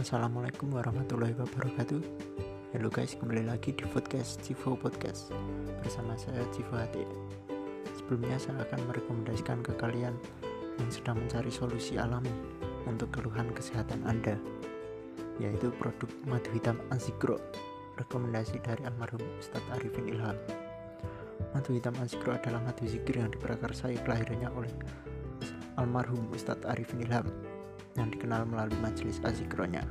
Assalamualaikum warahmatullahi wabarakatuh. Halo guys, kembali lagi di podcast Civo Podcast Bersama saya Civo Hati Sebelumnya saya akan merekomendasikan ke kalian Yang sedang mencari solusi alami Untuk keluhan kesehatan Anda Yaitu produk madu hitam Ansigro Rekomendasi dari almarhum Ustadz Arifin Ilham. Madu hitam Ansigro adalah madu zikir yang diprakarsai kelahirannya oleh almarhum Ustadz Arifin Ilham yang dikenal melalui majelis azikronya.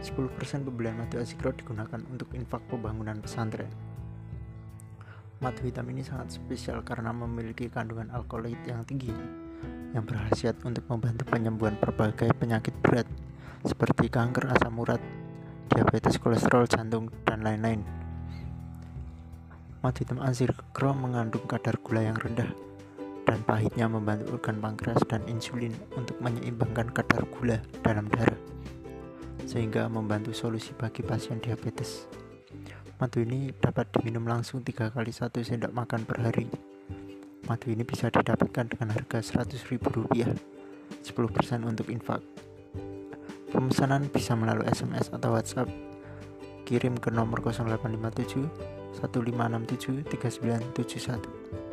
10% pembelian madu azikro digunakan untuk infak pembangunan pesantren. Madu hitam ini sangat spesial karena memiliki kandungan alkaloid yang tinggi yang berkhasiat untuk membantu penyembuhan berbagai penyakit berat seperti kanker asam urat, diabetes, kolesterol, jantung, dan lain-lain. Madu hitam azikro mengandung kadar gula yang rendah dan pahitnya membantu organ pankreas dan insulin untuk menyeimbangkan kadar gula dalam darah sehingga membantu solusi bagi pasien diabetes. Madu ini dapat diminum langsung tiga kali satu sendok makan per hari. Madu ini bisa didapatkan dengan harga Rp100.000, 10% untuk infak. Pemesanan bisa melalui SMS atau WhatsApp. Kirim ke nomor 0857 1567 3971.